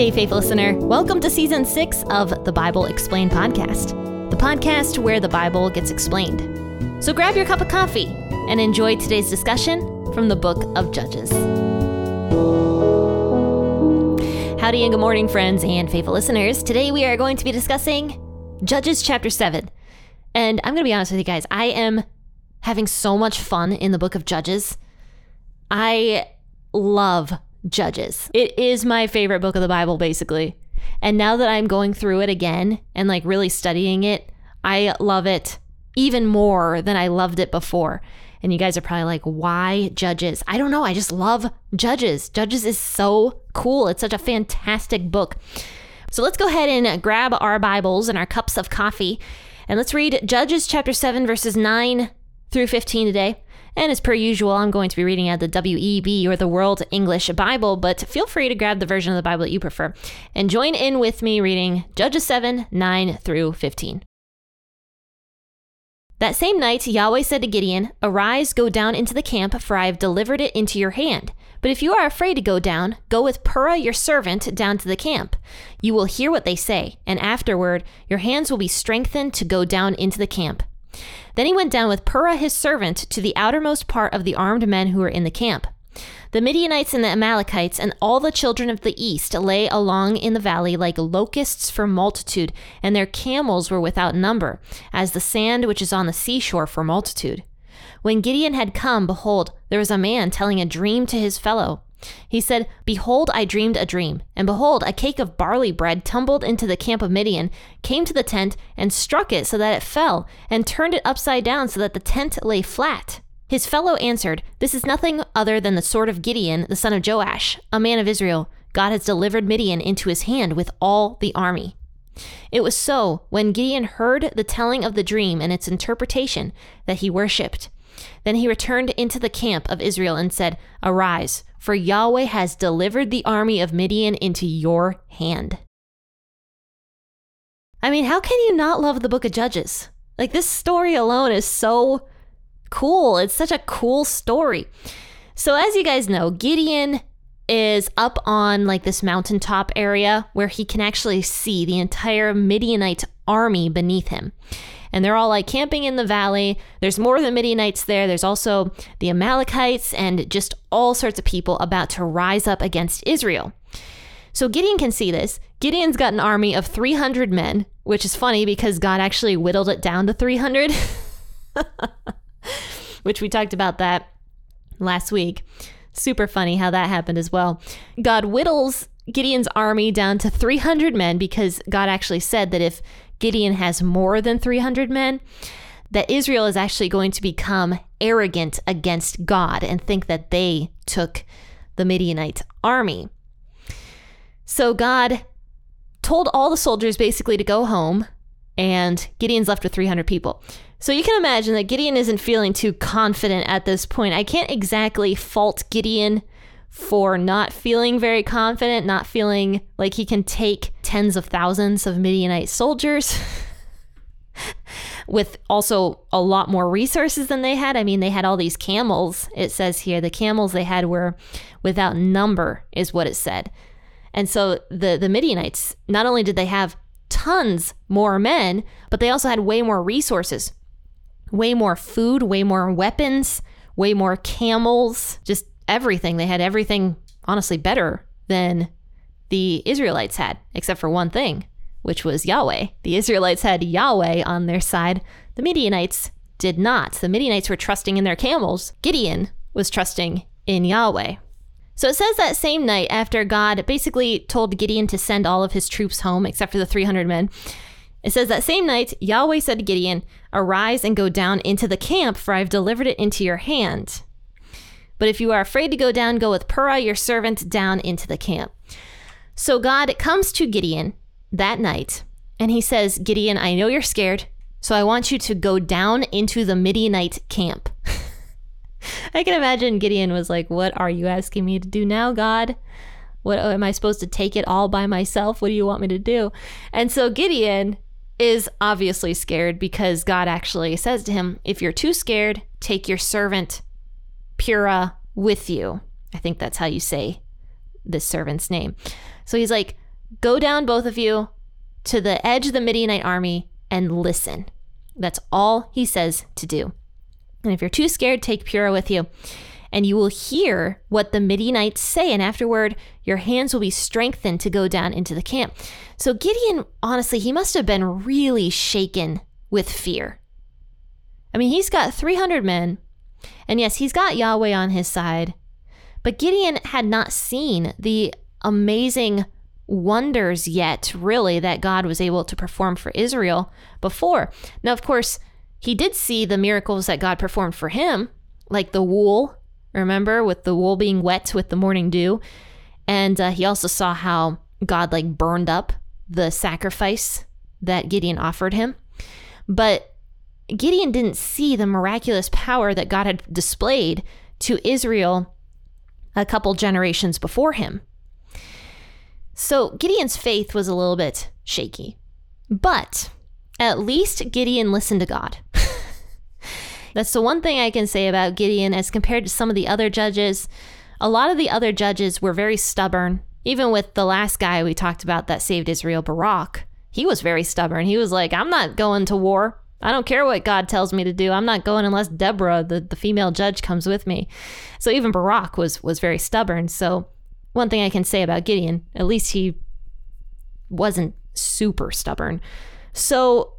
Hey, faithful listener. Welcome to season six of the Bible Explained podcast, the podcast where the Bible gets explained. So grab your cup of coffee and enjoy today's discussion from the book of Judges. Howdy and good morning, friends and faithful listeners. Today we are going to be discussing Judges chapter 7. And I'm going to be honest with you guys, I am having so much fun in the book of Judges. I love Judges. It is my favorite book of the Bible, basically. And now that I'm going through it again and like really studying it, I love it even more than I loved it before. And you guys are probably like, why Judges? I don't know. I just love Judges. Judges is so cool. It's such a fantastic book. So let's go ahead and grab our Bibles and our cups of coffee and let's read Judges chapter 7, verses 9 through 15 today. And as per usual, I'm going to be reading out the WEB or the World English Bible, but feel free to grab the version of the Bible that you prefer and join in with me reading Judges 7 9 through 15. That same night, Yahweh said to Gideon, Arise, go down into the camp, for I have delivered it into your hand. But if you are afraid to go down, go with Purah your servant down to the camp. You will hear what they say, and afterward your hands will be strengthened to go down into the camp. Then he went down with Purah his servant to the outermost part of the armed men who were in the camp. The Midianites and the Amalekites and all the children of the east lay along in the valley like locusts for multitude, and their camels were without number, as the sand which is on the seashore for multitude. When Gideon had come, behold, there was a man telling a dream to his fellow. He said, Behold, I dreamed a dream, and behold, a cake of barley bread tumbled into the camp of Midian, came to the tent, and struck it so that it fell, and turned it upside down so that the tent lay flat. His fellow answered, This is nothing other than the sword of Gideon, the son of Joash, a man of Israel. God has delivered Midian into his hand with all the army. It was so, when Gideon heard the telling of the dream and its interpretation, that he worshipped. Then he returned into the camp of Israel and said, Arise, for Yahweh has delivered the army of Midian into your hand. I mean, how can you not love the book of Judges? Like, this story alone is so cool. It's such a cool story. So, as you guys know, Gideon is up on like this mountaintop area where he can actually see the entire Midianite army beneath him. And they're all like camping in the valley. There's more than Midianites there. There's also the Amalekites and just all sorts of people about to rise up against Israel. So Gideon can see this. Gideon's got an army of 300 men, which is funny because God actually whittled it down to 300. which we talked about that last week. Super funny how that happened as well. God whittles Gideon's army down to 300 men because God actually said that if Gideon has more than 300 men, that Israel is actually going to become arrogant against God and think that they took the Midianite army. So God told all the soldiers basically to go home, and Gideon's left with 300 people. So you can imagine that Gideon isn't feeling too confident at this point. I can't exactly fault Gideon for not feeling very confident, not feeling like he can take tens of thousands of Midianite soldiers. with also a lot more resources than they had. I mean, they had all these camels. It says here the camels they had were without number, is what it said. And so the the Midianites not only did they have tons more men, but they also had way more resources way more food, way more weapons, way more camels, just everything. They had everything, honestly, better than the Israelites had, except for one thing, which was Yahweh. The Israelites had Yahweh on their side. The Midianites did not. The Midianites were trusting in their camels. Gideon was trusting in Yahweh. So it says that same night after God basically told Gideon to send all of his troops home, except for the 300 men, it says that same night, Yahweh said to Gideon, Arise and go down into the camp, for I have delivered it into your hand. But if you are afraid to go down, go with Purah your servant down into the camp. So God comes to Gideon that night, and he says, Gideon, I know you're scared, so I want you to go down into the Midianite camp. I can imagine Gideon was like, What are you asking me to do now, God? What uh, am I supposed to take it all by myself? What do you want me to do? And so Gideon is obviously scared because God actually says to him, If you're too scared, take your servant Purah with you. I think that's how you say this servant's name. So he's like, Go down, both of you, to the edge of the Midianite army and listen. That's all he says to do. And if you're too scared, take Purah with you. And you will hear what the Midianites say. And afterward, your hands will be strengthened to go down into the camp. So Gideon, honestly, he must have been really shaken with fear. I mean, he's got 300 men. And yes, he's got Yahweh on his side. But Gideon had not seen the amazing wonders yet, really, that God was able to perform for Israel before. Now, of course, he did see the miracles that God performed for him, like the wool, remember, with the wool being wet with the morning dew. And uh, he also saw how God like burned up the sacrifice that Gideon offered him. But Gideon didn't see the miraculous power that God had displayed to Israel a couple generations before him. So Gideon's faith was a little bit shaky. But at least Gideon listened to God. That's the one thing I can say about Gideon as compared to some of the other judges. A lot of the other judges were very stubborn. Even with the last guy we talked about that saved Israel, Barak, he was very stubborn. He was like, I'm not going to war. I don't care what God tells me to do. I'm not going unless Deborah, the, the female judge, comes with me. So even Barak was was very stubborn. So one thing I can say about Gideon, at least he wasn't super stubborn. So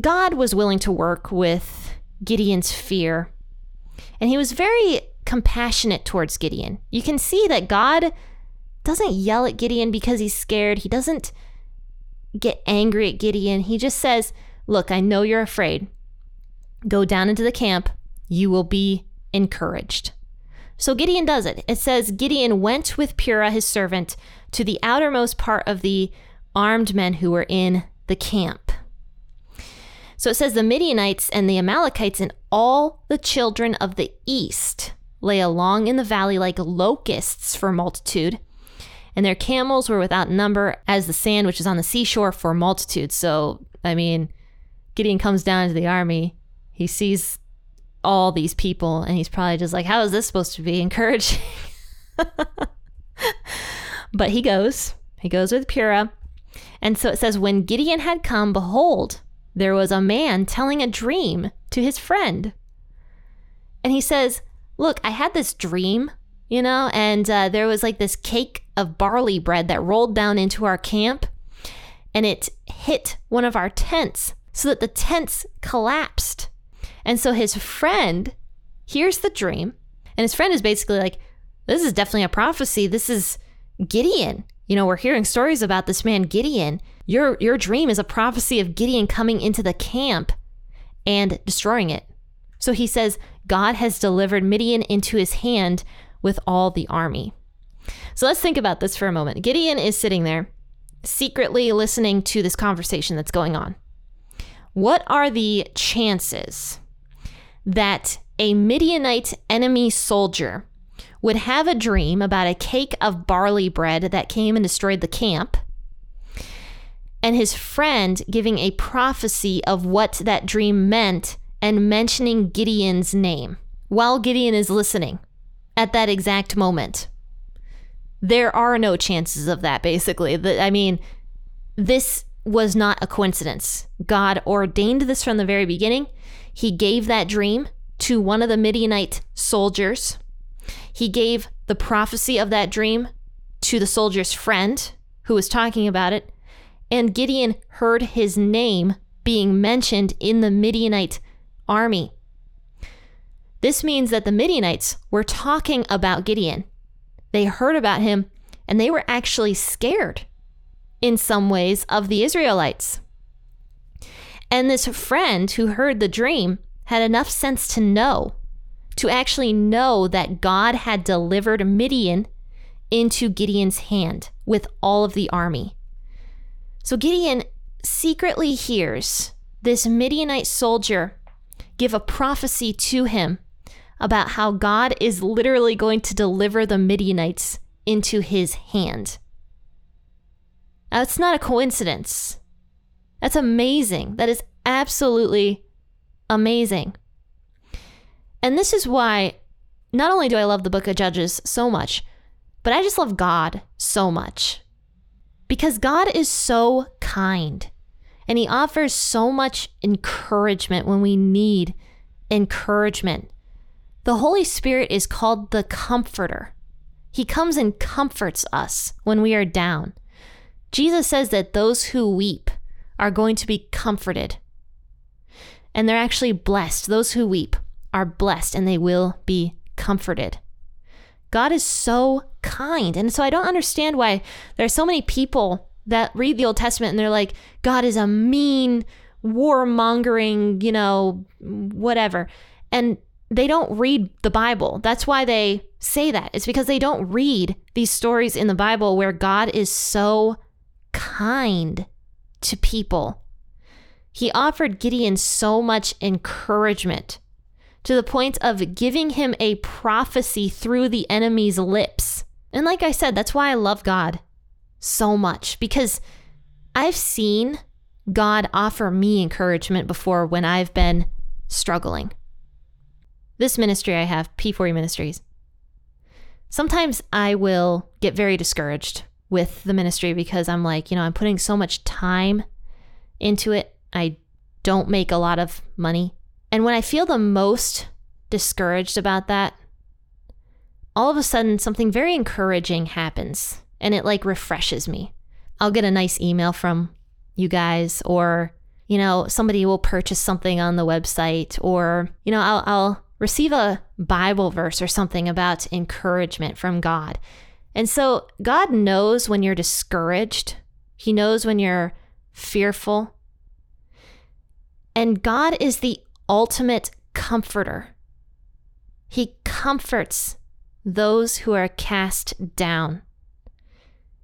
God was willing to work with Gideon's fear. And he was very compassionate towards Gideon. You can see that God doesn't yell at Gideon because he's scared. He doesn't get angry at Gideon. He just says, Look, I know you're afraid. Go down into the camp. You will be encouraged. So Gideon does it. It says Gideon went with Purah, his servant, to the outermost part of the armed men who were in the camp. So it says the Midianites and the Amalekites and all the children of the east lay along in the valley like locusts for multitude, and their camels were without number as the sand which is on the seashore for multitude. So, I mean, Gideon comes down to the army, he sees all these people and he's probably just like how is this supposed to be encouraging? But he goes he goes with purah and so it says when gideon had come behold there was a man telling a dream to his friend. And he says look i had this dream you know and uh, there was like this cake of barley bread that rolled down into our camp and it hit one of our tents so that the tents collapsed and so his friend hears the dream, and his friend is basically like, This is definitely a prophecy. This is Gideon. You know, we're hearing stories about this man Gideon. Your your dream is a prophecy of Gideon coming into the camp and destroying it. So he says, God has delivered Midian into his hand with all the army. So let's think about this for a moment. Gideon is sitting there, secretly listening to this conversation that's going on. What are the chances that a Midianite enemy soldier would have a dream about a cake of barley bread that came and destroyed the camp, and his friend giving a prophecy of what that dream meant and mentioning Gideon's name while Gideon is listening at that exact moment. There are no chances of that, basically. I mean, this was not a coincidence. God ordained this from the very beginning. He gave that dream to one of the Midianite soldiers. He gave the prophecy of that dream to the soldier's friend who was talking about it. And Gideon heard his name being mentioned in the Midianite army. This means that the Midianites were talking about Gideon. They heard about him and they were actually scared in some ways of the Israelites. And this friend who heard the dream had enough sense to know, to actually know that God had delivered Midian into Gideon's hand with all of the army. So Gideon secretly hears this Midianite soldier give a prophecy to him about how God is literally going to deliver the Midianites into his hand. It's not a coincidence. That's amazing. That is absolutely amazing. And this is why not only do I love the book of Judges so much, but I just love God so much. Because God is so kind and He offers so much encouragement when we need encouragement. The Holy Spirit is called the Comforter. He comes and comforts us when we are down. Jesus says that those who weep are going to be comforted. And they're actually blessed. Those who weep are blessed and they will be comforted. God is so kind. And so I don't understand why there are so many people that read the Old Testament and they're like, God is a mean, warmongering, you know, whatever. And they don't read the Bible. That's why they say that. It's because they don't read these stories in the Bible where God is so kind to people. He offered Gideon so much encouragement to the point of giving him a prophecy through the enemy's lips. And like I said, that's why I love God so much because I've seen God offer me encouragement before when I've been struggling. This ministry I have, P40 Ministries, sometimes I will get very discouraged with the ministry because I'm like, you know, I'm putting so much time into it. I don't make a lot of money. And when I feel the most discouraged about that, all of a sudden something very encouraging happens and it like refreshes me. I'll get a nice email from you guys or you know, somebody will purchase something on the website or you know, I'll I'll receive a Bible verse or something about encouragement from God. And so God knows when you're discouraged, He knows when you're fearful. And God is the ultimate comforter. He comforts those who are cast down.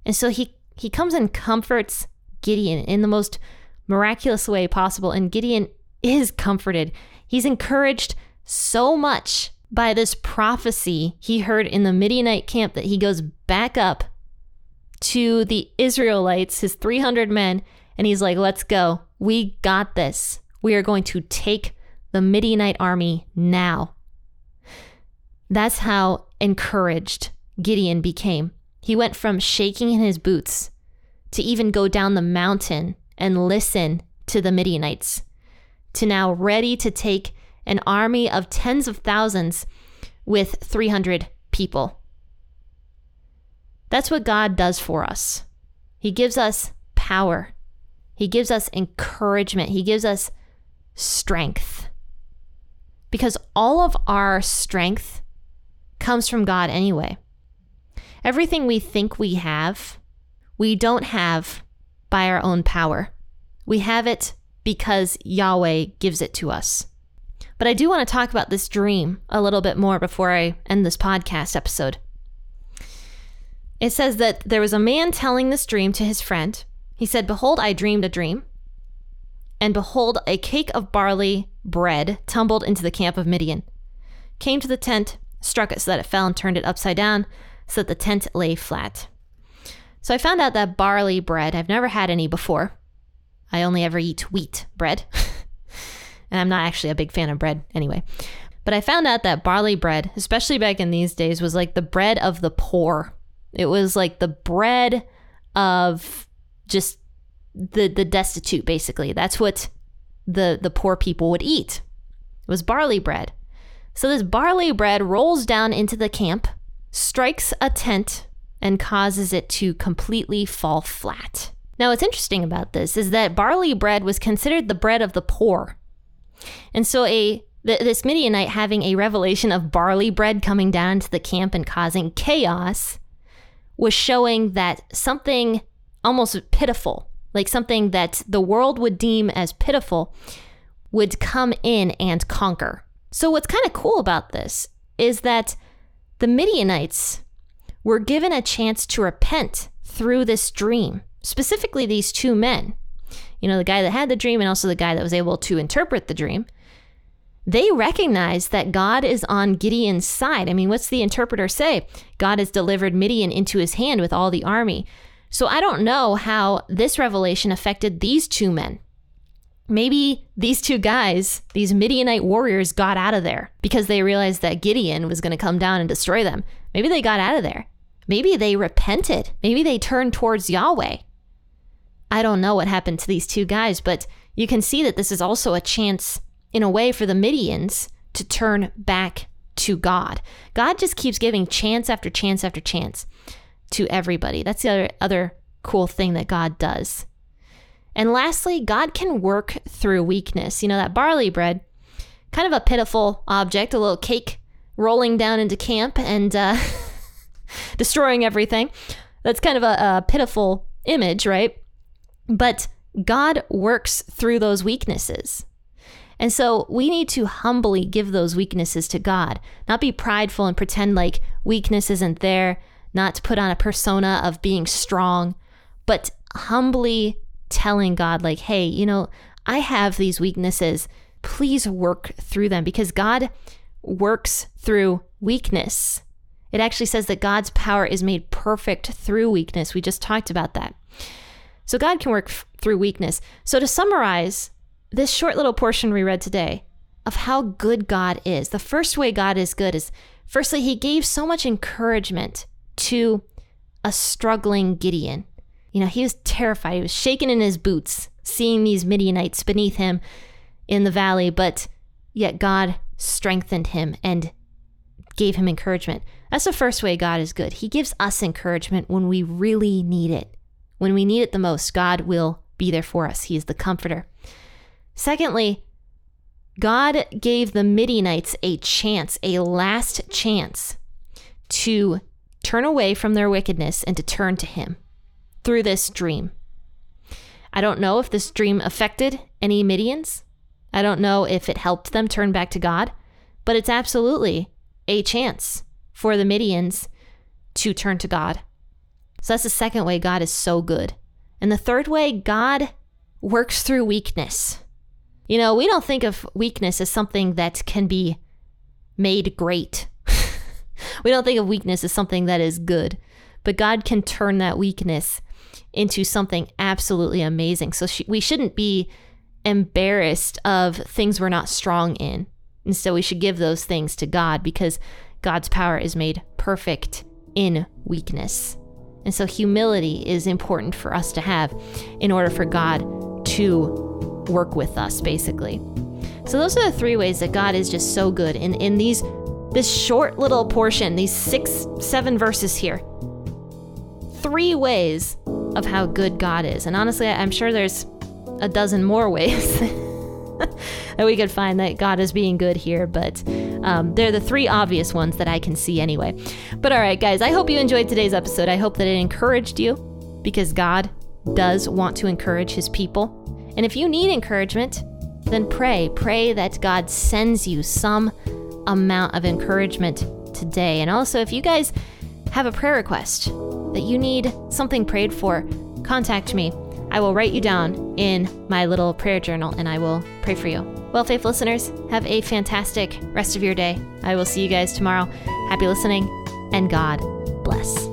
And so he, he comes and comforts Gideon in the most miraculous way possible. And Gideon is comforted. He's encouraged so much by this prophecy he heard in the Midianite camp that he goes back up to the Israelites, his 300 men, and he's like, let's go. We got this. We are going to take the Midianite army now. That's how encouraged Gideon became. He went from shaking in his boots to even go down the mountain and listen to the Midianites, to now ready to take an army of tens of thousands with 300 people. That's what God does for us. He gives us power, He gives us encouragement, He gives us strength. Because all of our strength comes from God anyway. Everything we think we have, we don't have by our own power. We have it because Yahweh gives it to us. But I do want to talk about this dream a little bit more before I end this podcast episode. It says that there was a man telling this dream to his friend. He said, Behold, I dreamed a dream. And behold, a cake of barley bread tumbled into the camp of Midian, came to the tent, struck it so that it fell, and turned it upside down so that the tent lay flat. So I found out that barley bread, I've never had any before. I only ever eat wheat bread. and I'm not actually a big fan of bread anyway. But I found out that barley bread, especially back in these days, was like the bread of the poor. It was like the bread of just the the destitute basically. That's what the the poor people would eat. It was barley bread. So this barley bread rolls down into the camp, strikes a tent and causes it to completely fall flat. Now, what's interesting about this is that barley bread was considered the bread of the poor. And so a th- this Midianite having a revelation of barley bread coming down to the camp and causing chaos was showing that something almost pitiful, like something that the world would deem as pitiful, would come in and conquer. So what's kind of cool about this is that the Midianites were given a chance to repent through this dream, specifically these two men you know, the guy that had the dream and also the guy that was able to interpret the dream, they recognize that God is on Gideon's side. I mean, what's the interpreter say? God has delivered Midian into his hand with all the army. So I don't know how this revelation affected these two men. Maybe these two guys, these Midianite warriors, got out of there because they realized that Gideon was going to come down and destroy them. Maybe they got out of there. Maybe they repented. Maybe they turned towards Yahweh. I don't know what happened to these two guys, but you can see that this is also a chance, in a way, for the Midians to turn back to God. God just keeps giving chance after chance after chance to everybody. That's the other, other cool thing that God does. And lastly, God can work through weakness. You know, that barley bread, kind of a pitiful object, a little cake rolling down into camp and uh, destroying everything. That's kind of a, a pitiful image, right? But God works through those weaknesses. And so we need to humbly give those weaknesses to God, not be prideful and pretend like weakness isn't there, not to put on a persona of being strong, but humbly telling God, like, hey, you know, I have these weaknesses. Please work through them because God works through weakness. It actually says that God's power is made perfect through weakness. We just talked about that. So God can work f- through weakness. So to summarize this short little portion we read today of how good God is, the first way God is good is firstly, he gave so much encouragement to a struggling Gideon. You know, he was terrified. He was shaking in his boots, seeing these Midianites beneath him in the valley, but yet God strengthened him and gave him encouragement. That's the first way God is good. He gives us encouragement when we really need it. When we need it the most, God will be there for us. He is the comforter. Secondly, God gave the Midianites a chance, a last chance to turn away from their wickedness and to turn to Him through this dream. I don't know if this dream affected any Midians. I don't know if it helped them turn back to God, but it's absolutely a chance for the Midians to turn to God. So that's the second way God is so good. And the third way, God works through weakness. You know, we don't think of weakness as something that can be made great. we don't think of weakness as something that is good, but God can turn that weakness into something absolutely amazing. So sh- we shouldn't be embarrassed of things we're not strong in. And so we should give those things to God because God's power is made perfect in weakness. And so humility is important for us to have in order for God to work with us, basically. So those are the three ways that God is just so good. And in these this short little portion, these six, seven verses here, three ways of how good God is. And honestly, I'm sure there's a dozen more ways that we could find that God is being good here, but um, they're the three obvious ones that I can see anyway. But all right, guys, I hope you enjoyed today's episode. I hope that it encouraged you because God does want to encourage his people. And if you need encouragement, then pray. Pray that God sends you some amount of encouragement today. And also, if you guys have a prayer request that you need something prayed for, contact me. I will write you down in my little prayer journal and I will pray for you. Well, Faith listeners, have a fantastic rest of your day. I will see you guys tomorrow. Happy listening, and God bless.